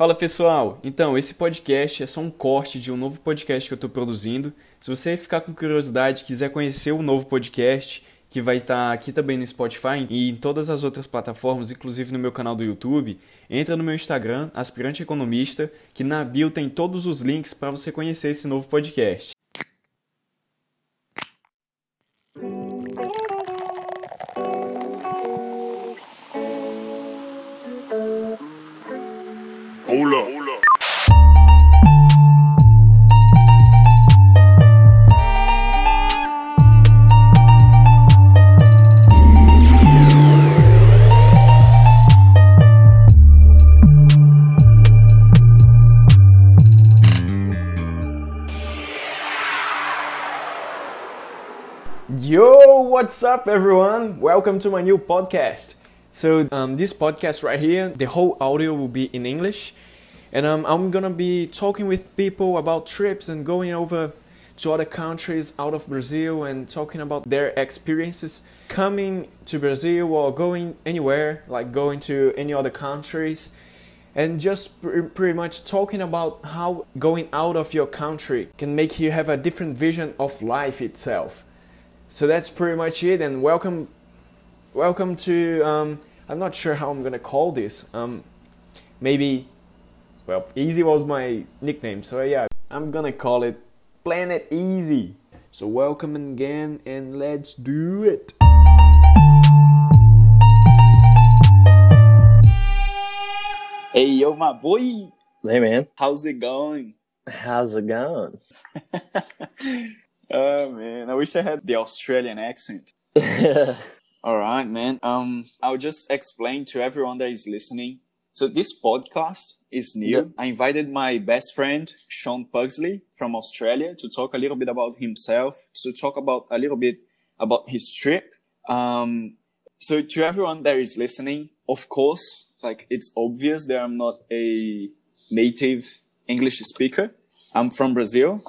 Fala pessoal! Então, esse podcast é só um corte de um novo podcast que eu estou produzindo. Se você ficar com curiosidade quiser conhecer o novo podcast, que vai estar tá aqui também no Spotify e em todas as outras plataformas, inclusive no meu canal do YouTube, entra no meu Instagram, Aspirante Economista, que na bio tem todos os links para você conhecer esse novo podcast. What's up, everyone? Welcome to my new podcast. So, um, this podcast right here, the whole audio will be in English, and um, I'm gonna be talking with people about trips and going over to other countries out of Brazil and talking about their experiences coming to Brazil or going anywhere, like going to any other countries, and just pr- pretty much talking about how going out of your country can make you have a different vision of life itself so that's pretty much it and welcome welcome to um, i'm not sure how i'm gonna call this um, maybe well easy was my nickname so yeah i'm gonna call it planet easy. So welcome again and let's do it. Hey yo my boy. Hey man. How's it going? How's it going Oh man, I wish I had the Australian accent. All right, man. Um, I'll just explain to everyone that is listening. So this podcast is new. Yep. I invited my best friend Sean Pugsley from Australia to talk a little bit about himself, to talk about a little bit about his trip. Um, so to everyone that is listening, of course, like it's obvious that I'm not a native English speaker. I'm from Brazil,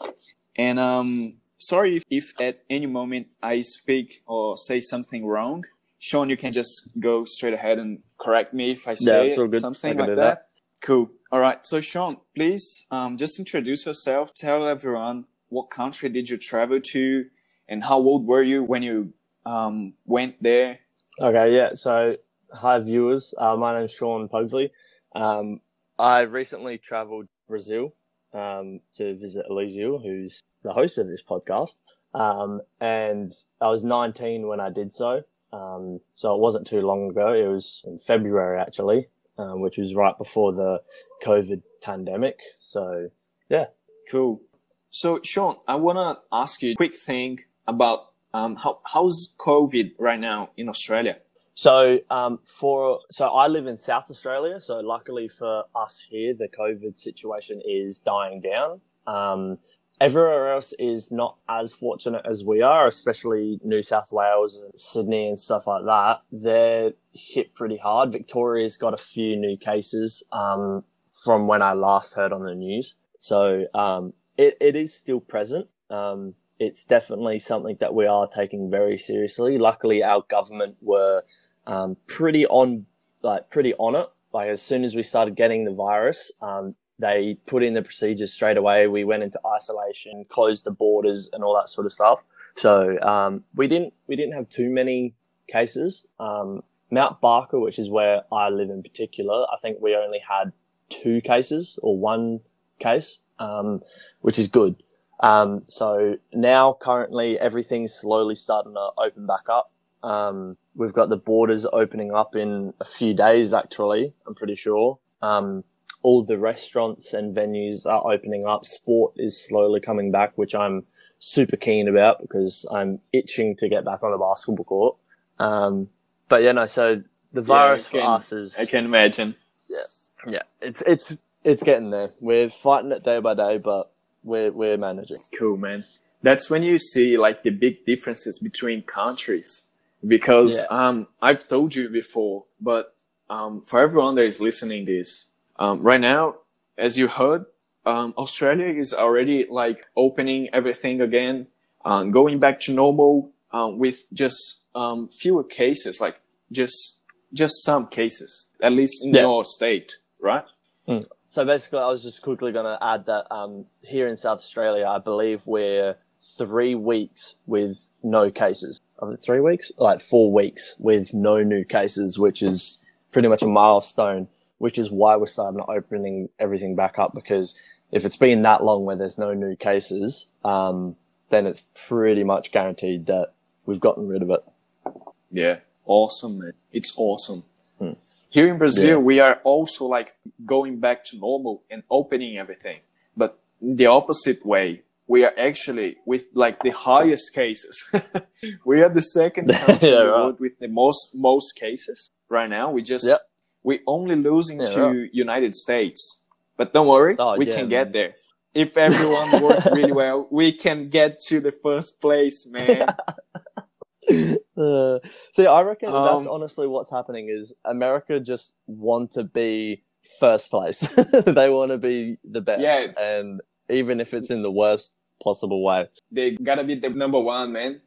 and um, sorry if, if at any moment I speak or say something wrong. Sean, you can just go straight ahead and correct me if I say yeah, something like that. that. Cool. All right. So, Sean, please um, just introduce yourself. Tell everyone what country did you travel to and how old were you when you um, went there? Okay. Yeah. So, hi, viewers. Uh, my name's Sean Pugsley. Um, I recently traveled Brazil um, to visit Eliseo, who's the host of this podcast. Um, and I was 19 when I did so. Um, so it wasn't too long ago. It was in February actually, um, which was right before the COVID pandemic. So yeah. Cool. So Sean, I want to ask you a quick thing about um, how, how's COVID right now in Australia? So um, for so I live in South Australia. So luckily for us here, the COVID situation is dying down. Um, everywhere else is not as fortunate as we are, especially New South Wales and Sydney and stuff like that. They're hit pretty hard. Victoria's got a few new cases um, from when I last heard on the news. So um, it, it is still present. Um, it's definitely something that we are taking very seriously. Luckily, our government were um, pretty on, like pretty on it. Like as soon as we started getting the virus, um, they put in the procedures straight away. We went into isolation, closed the borders, and all that sort of stuff. So um, we didn't we didn't have too many cases. Um, Mount Barker, which is where I live in particular, I think we only had two cases or one case, um, which is good. Um, so now currently everything's slowly starting to open back up. Um, we've got the borders opening up in a few days, actually. I'm pretty sure. Um, all the restaurants and venues are opening up. Sport is slowly coming back, which I'm super keen about because I'm itching to get back on the basketball court. Um, but yeah, no, so the virus yeah, can, for us is. I can imagine. Yeah. Yeah. It's, it's, it's getting there. We're fighting it day by day, but we're, we're managing. Cool, man. That's when you see like the big differences between countries because, yeah. um, I've told you before, but, um, for everyone that is listening this, um, right now, as you heard, um, Australia is already like opening everything again, um, going back to normal um, with just um, fewer cases, like just just some cases, at least in yeah. your state, right? So basically, I was just quickly going to add that um, here in South Australia, I believe we're three weeks with no cases. Of three weeks, like four weeks with no new cases, which is pretty much a milestone. Which is why we're starting to opening everything back up because if it's been that long where there's no new cases, um, then it's pretty much guaranteed that we've gotten rid of it. Yeah, awesome, man. It's awesome. Hmm. Here in Brazil, Yeah. we are also like going back to normal and opening everything. But the opposite way, we are actually with like the highest cases. we are the second country Yeah, right. with the most most cases right now. We just Yep. We only losing Yeah, to right. United States. But don't worry, Oh, we yeah, can man. get there. If everyone works really well, we can get to the first place, man. Uh, see, I reckon that's Um, honestly what's happening is America just want to be first place. they want to be the best, Yeah. and even if it's in the worst possible way. they gotta be the number one, man.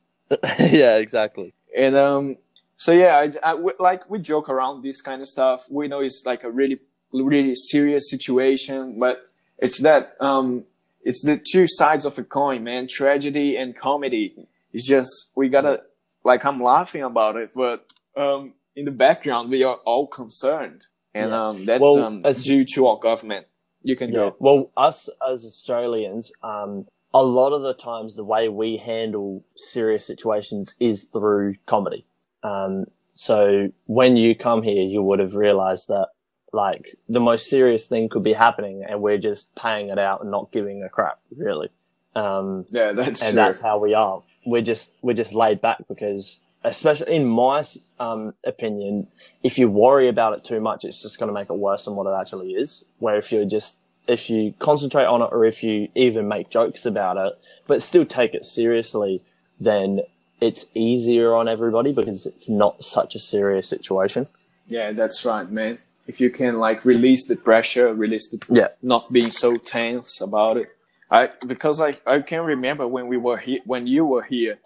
yeah, exactly. And um, so yeah, I, I- like we joke around this kind of stuff. We know it's like a really, really serious situation, but it's that um, it's the two sides of a coin, man. Tragedy and comedy. It's just we gotta like I'm laughing about it, but um, in the background we are all concerned, and Yeah. um, that's Well, um, as- due to our government. You can Yeah. go. Well, us as Australians, um, a lot of the times the way we handle serious situations is through comedy. Um, so when you come here, you would have realized that like the most serious thing could be happening and we're just paying it out and not giving a crap, really. Um, Yeah, that's and true. that's how we are. We're just we're just laid back because, especially in my um, opinion, if you worry about it too much, it's just going to make it worse than what it actually is. Where if you're just if you concentrate on it, or if you even make jokes about it, but still take it seriously, then it's easier on everybody because it's not such a serious situation. Yeah, that's right, man. If you can like release the pressure, release the Yeah. not being so tense about it. I because I I can remember when we were here when you were here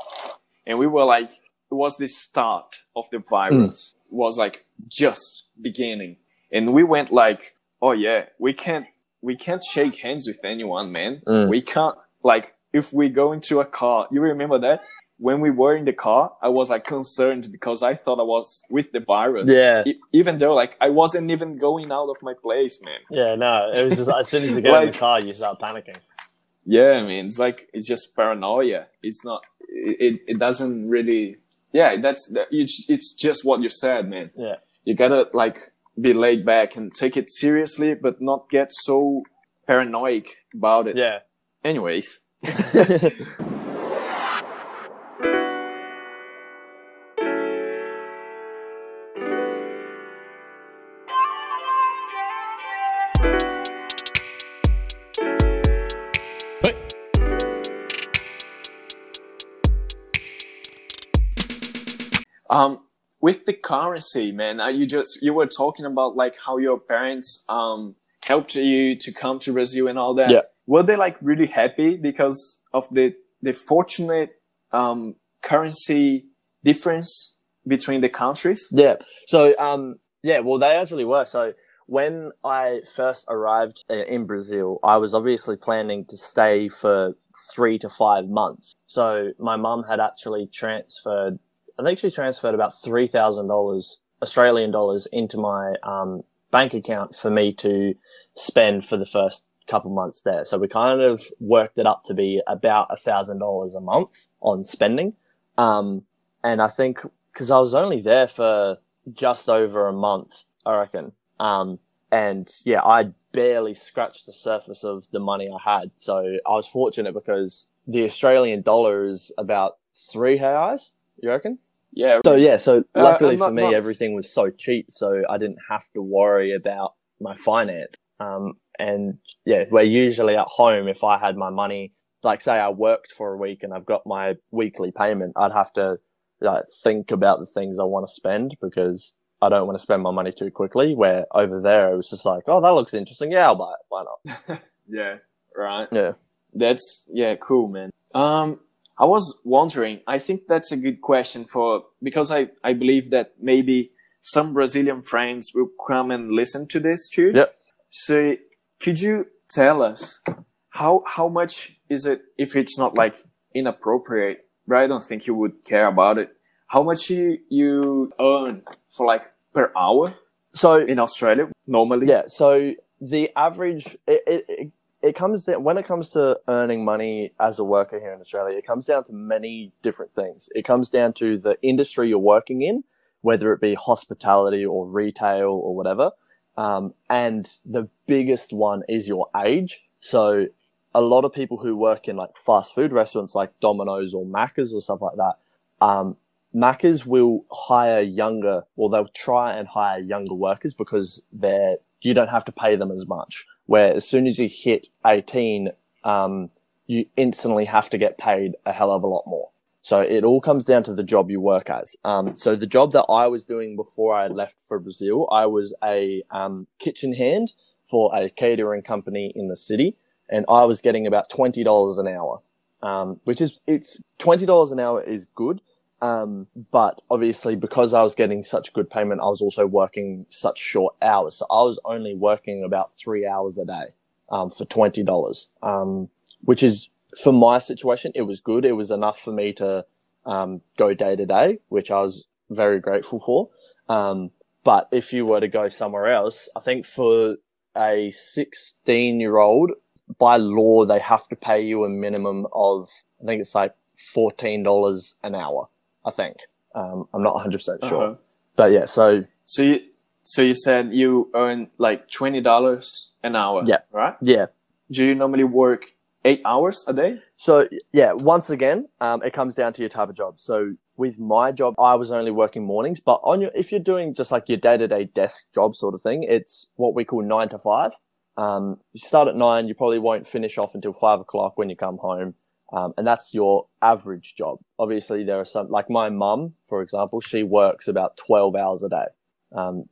and we were like it was the start of the virus. It was like just beginning. And we went like, oh yeah, we can't we can't shake hands with anyone, man. Mm. We can't like if we go into a car, you remember that? When we were in the car, I was like concerned because I thought I was with the virus. Yeah. E- even though like I wasn't even going out of my place, man. Yeah, no, it was just as soon as you get in the car, you start panicking. Yeah, I mean, it's like it's just paranoia. It's not. It it, doesn't really. Yeah, that's that. It's, it's just what you said, man. Yeah. You gotta like be laid back and take it seriously, but not get so paranoid about it. Yeah. Anyways, with the currency, man, uh, you just you were talking about like how your parents um helped you to come to Brazil and all that. Yeah. Were they like really happy because of the the fortunate um currency difference between the countries? Yeah. So, um, yeah, well, they actually were. So, when I first arrived uh, in Brazil, I was obviously planning to stay for three to five months. So, my mum had actually transferred, I she transferred about $3,000 Australian dollars into my um, bank account for me to spend for the first couple months there. So, we kind of worked it up to be about a $1,000 a month on spending. Um, and I think because I was only there for just over a month, I reckon. Um, and yeah, I barely scratched the surface of the money I had. So I was fortunate because the Australian dollar is about three reais, you reckon? Yeah. So yeah, so Uh, luckily I'm for not- me, not- everything was so cheap, so I didn't have to worry about my finance. Um, and yeah, where usually at home, if I had my money, like say I worked for a week and I've got my weekly payment, I'd have to like think about the things I want to spend because I don't want to spend my money too quickly. Where over there, it was just like, oh, that looks interesting. Yeah, I'll buy it. Why not? Yeah. Right. Yeah. That's yeah, cool, man. Um, I was wondering. I think that's a good question for because I I believe that maybe some Brazilian friends will come and listen to this too. Yep. So could you tell us how how much is it if it's not like inappropriate? But I don't think you would care about it. How much you you earn for like per hour So in Australia normally? yeah, so the average it, it, it it comes down when it comes to earning money as a worker here in Australia, it comes down to many different things. It comes down to the industry you're working in, whether it be hospitality or retail or whatever. Um, and the biggest one is your age. So a lot of people who work in like fast food restaurants like Domino's or Macca's or stuff like that, um, Macca's will hire younger, or they'll try and hire younger workers because they're you don't have to pay them as much. Where as soon as you hit 18, um, you instantly have to get paid a hell of a lot more. So it all comes down to the job you work as. Um, so the job that I was doing before I left for Brazil, I was a um, kitchen hand for a catering company in the city, and I was getting about twenty dollars an hour, um, which is it's twenty dollars an hour is good. Um, but obviously, because I was getting such good payment, I was also working such short hours. So I was only working about three hours a day um, for twenty dollars, um, which is for my situation, it was good. It was enough for me to um, go day to day, which I was very grateful for. Um, but if you were to go somewhere else, I think for a 16 year old, by law, they have to pay you a minimum of, I think it's like $14 an hour. I think. Um, I'm not 100% sure. Uh-huh. But yeah, so So you so you said you earn like twenty dollars an hour. Yeah. Right? yeah. Do you normally work eight hours a day? So yeah, once again, um, it comes down to your type of job. So with my job, I was only working mornings, but on your, if you're doing just like your day to day desk job sort of thing, it's what we call nine to five. Um, you start at nine, you probably won't finish off until five o'clock when you come home. Um, and that's your average job. Obviously, there are some, like my mum, for example, she works about 12 hours a day. Um,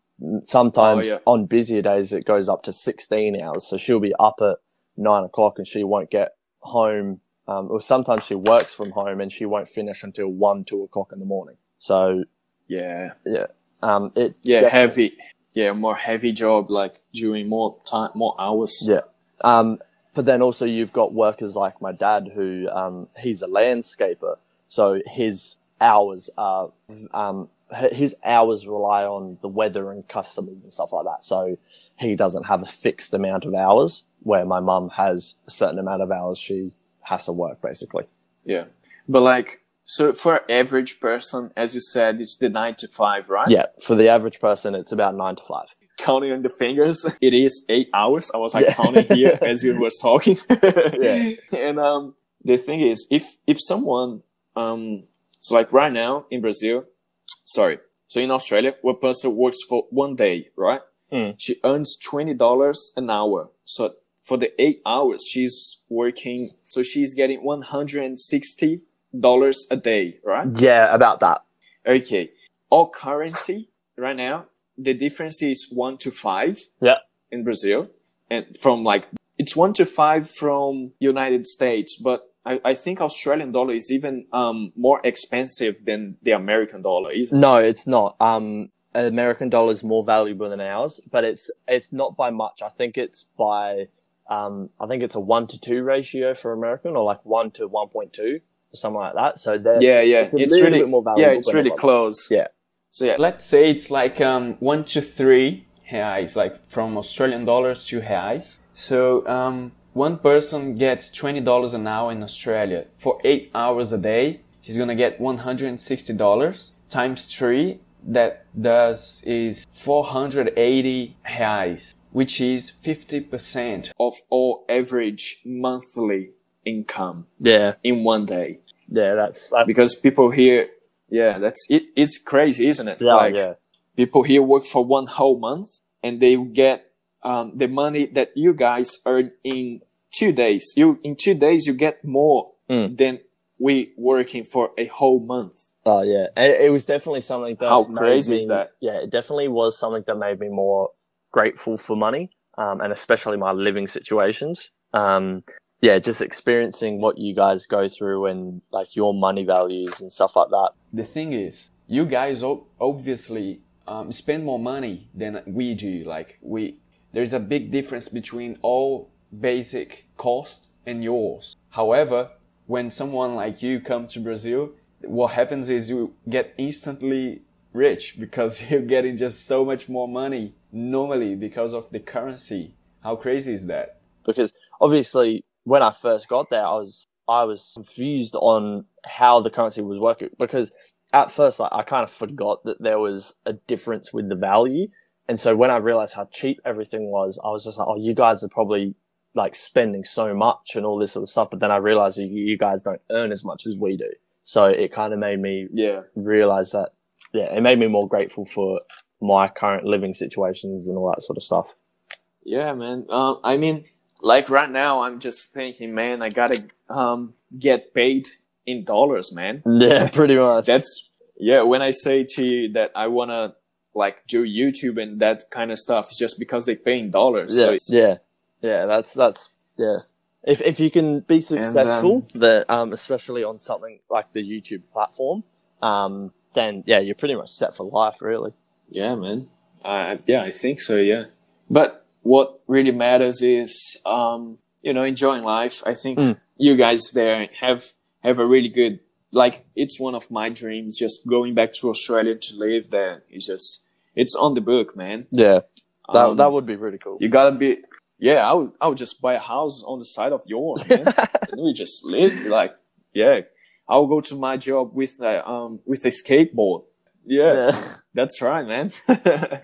sometimes Oh, yeah. on busier days, it goes up to 16 hours. So she'll be up at nine o'clock and she won't get home. Um, or sometimes she works from home and she won't finish until one, two o'clock in the morning. So, Yeah. Yeah. Um, it, Yeah, heavy. Yeah, more heavy job, like doing more time, more hours. Yeah. But then also you've got workers like my dad who, um, he's a landscaper. So his hours are, um, his hours rely on the weather and customers and stuff like that. So he doesn't have a fixed amount of hours where my mum has a certain amount of hours she has to work basically. Yeah. But like, so for average person, as you said, it's the nine to five, right? Yeah. For the average person, it's about nine to five. Counting on the fingers, it is eight hours. I was like Yeah. counting here as you were talking. Yeah. And um, the thing is, if if someone um, so like right now in Brazil, sorry, so in Australia, one person works for one day, right? Mm. She earns twenty dollars an hour. So for the eight hours, she's working. So she's getting one hundred and sixty dollars a day, right? Yeah. About that. Okay. All currency right now, the difference is one to five. Yeah. In Brazil, and from like it's one to five from United States, but I, I think Australian dollar is even um more expensive than the American dollar, isn't it? No, it's not. Um, American dollar is more valuable than ours, but it's it's not by much. I think it's by um, I think it's a one to two ratio for American, or like one to one point two, or something like that. So Yeah, yeah. it's really bit more valuable yeah, it's really close. Yeah. So yeah, Let's say it's like um, one to three reais, like from Australian dollars to reais. So um, one person gets twenty dollars an hour in Australia for eight hours a day. She's gonna get one hundred and sixty dollars times three. That does is four hundred eighty reais, which is fifty percent. of all average monthly income Yeah, in one day. yeah, that's, that's because people here yeah that's it it's crazy isn't it yeah, like yeah, people here work for one whole month and they get um, the money that you guys earn in two days you in two days you get more Mm. than we working for a whole month Oh yeah, it, it was definitely something that How crazy me- is that? Yeah, it definitely was something that made me more grateful for money, um, and especially my living situations. Um, yeah, just experiencing what you guys go through and like your money values and stuff like that. the thing is, you guys obviously um, spend more money than we do. Like we, there's a big difference between all basic costs and yours. However, when someone like you come to Brazil, what happens is you get instantly rich because you're getting just so much more money normally because of the currency. How crazy is that? Because obviously, when I first got there, I was I was confused on how the currency was working because at first like, I kind of forgot that there was a difference with the value. And so when I realized how cheap everything was, I was just like, oh, you guys are probably like spending so much and all this sort of stuff. But then I realized you, you guys don't earn as much as we do. So it kind of made me Yeah. realize that, yeah, it made me more grateful for my current living situations and all that sort of stuff. Yeah, man. Um, I mean, like right now, I'm just thinking, man, I gotta um get paid in dollars, man. Yeah, pretty much. That's yeah. When I say to you that I wanna like do YouTube and that kind of stuff, it's just because they pay in dollars. Yeah, it's- yeah, yeah. That's that's yeah. If if you can be successful, that um, especially on something like the YouTube platform, um, then yeah, you're pretty much set for life, really. Yeah, man. Uh, yeah, I think so. Yeah, but what really matters is, um, you know, enjoying life. I think Mm. you guys there have have a really good. Like, it's one of my dreams. Just going back to Australia to live there. It's just, it's on the book, man. Yeah, that Um, that would be really cool. you gotta be. Yeah, I would. I would just buy a house on the side of yours, man. and we just live like, yeah. I'll go to my job with a um with a skateboard. yeah. yeah. That's right, man.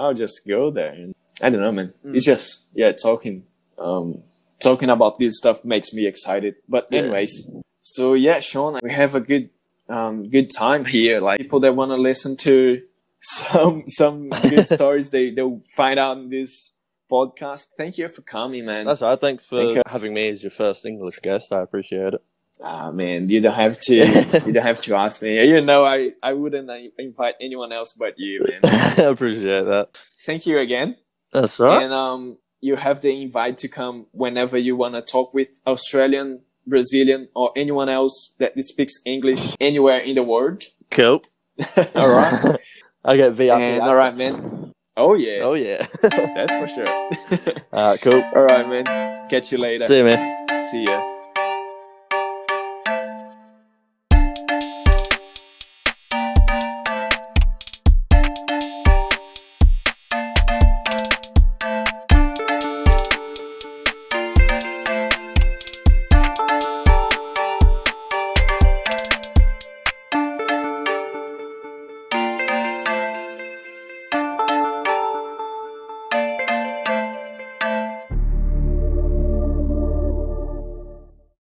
I'll just go there. And I don't know, man. Mm. It's just yeah, talking, um, talking about this stuff makes me excited. But Yeah. anyways, so yeah, Sean, we have a good, um, good time here. Like people that want to listen to some some good stories, they they'll find out in this podcast. Thank you for coming, man. That's right. Thanks for Thank having me as your first English guest. I appreciate it. Ah, man, you don't have to. you don't have to ask me. You know, I I wouldn't invite anyone else but you, man. I appreciate that. Thank you again. That's right. And um, you have the invite to come whenever you want to talk with Australian, Brazilian, or anyone else that speaks English anywhere in the world. Cool. all right. I get VIP. and all right, man. Oh yeah, Oh yeah. that's for sure. all right. Cool. all right, man. Catch you later. See you, man. See ya.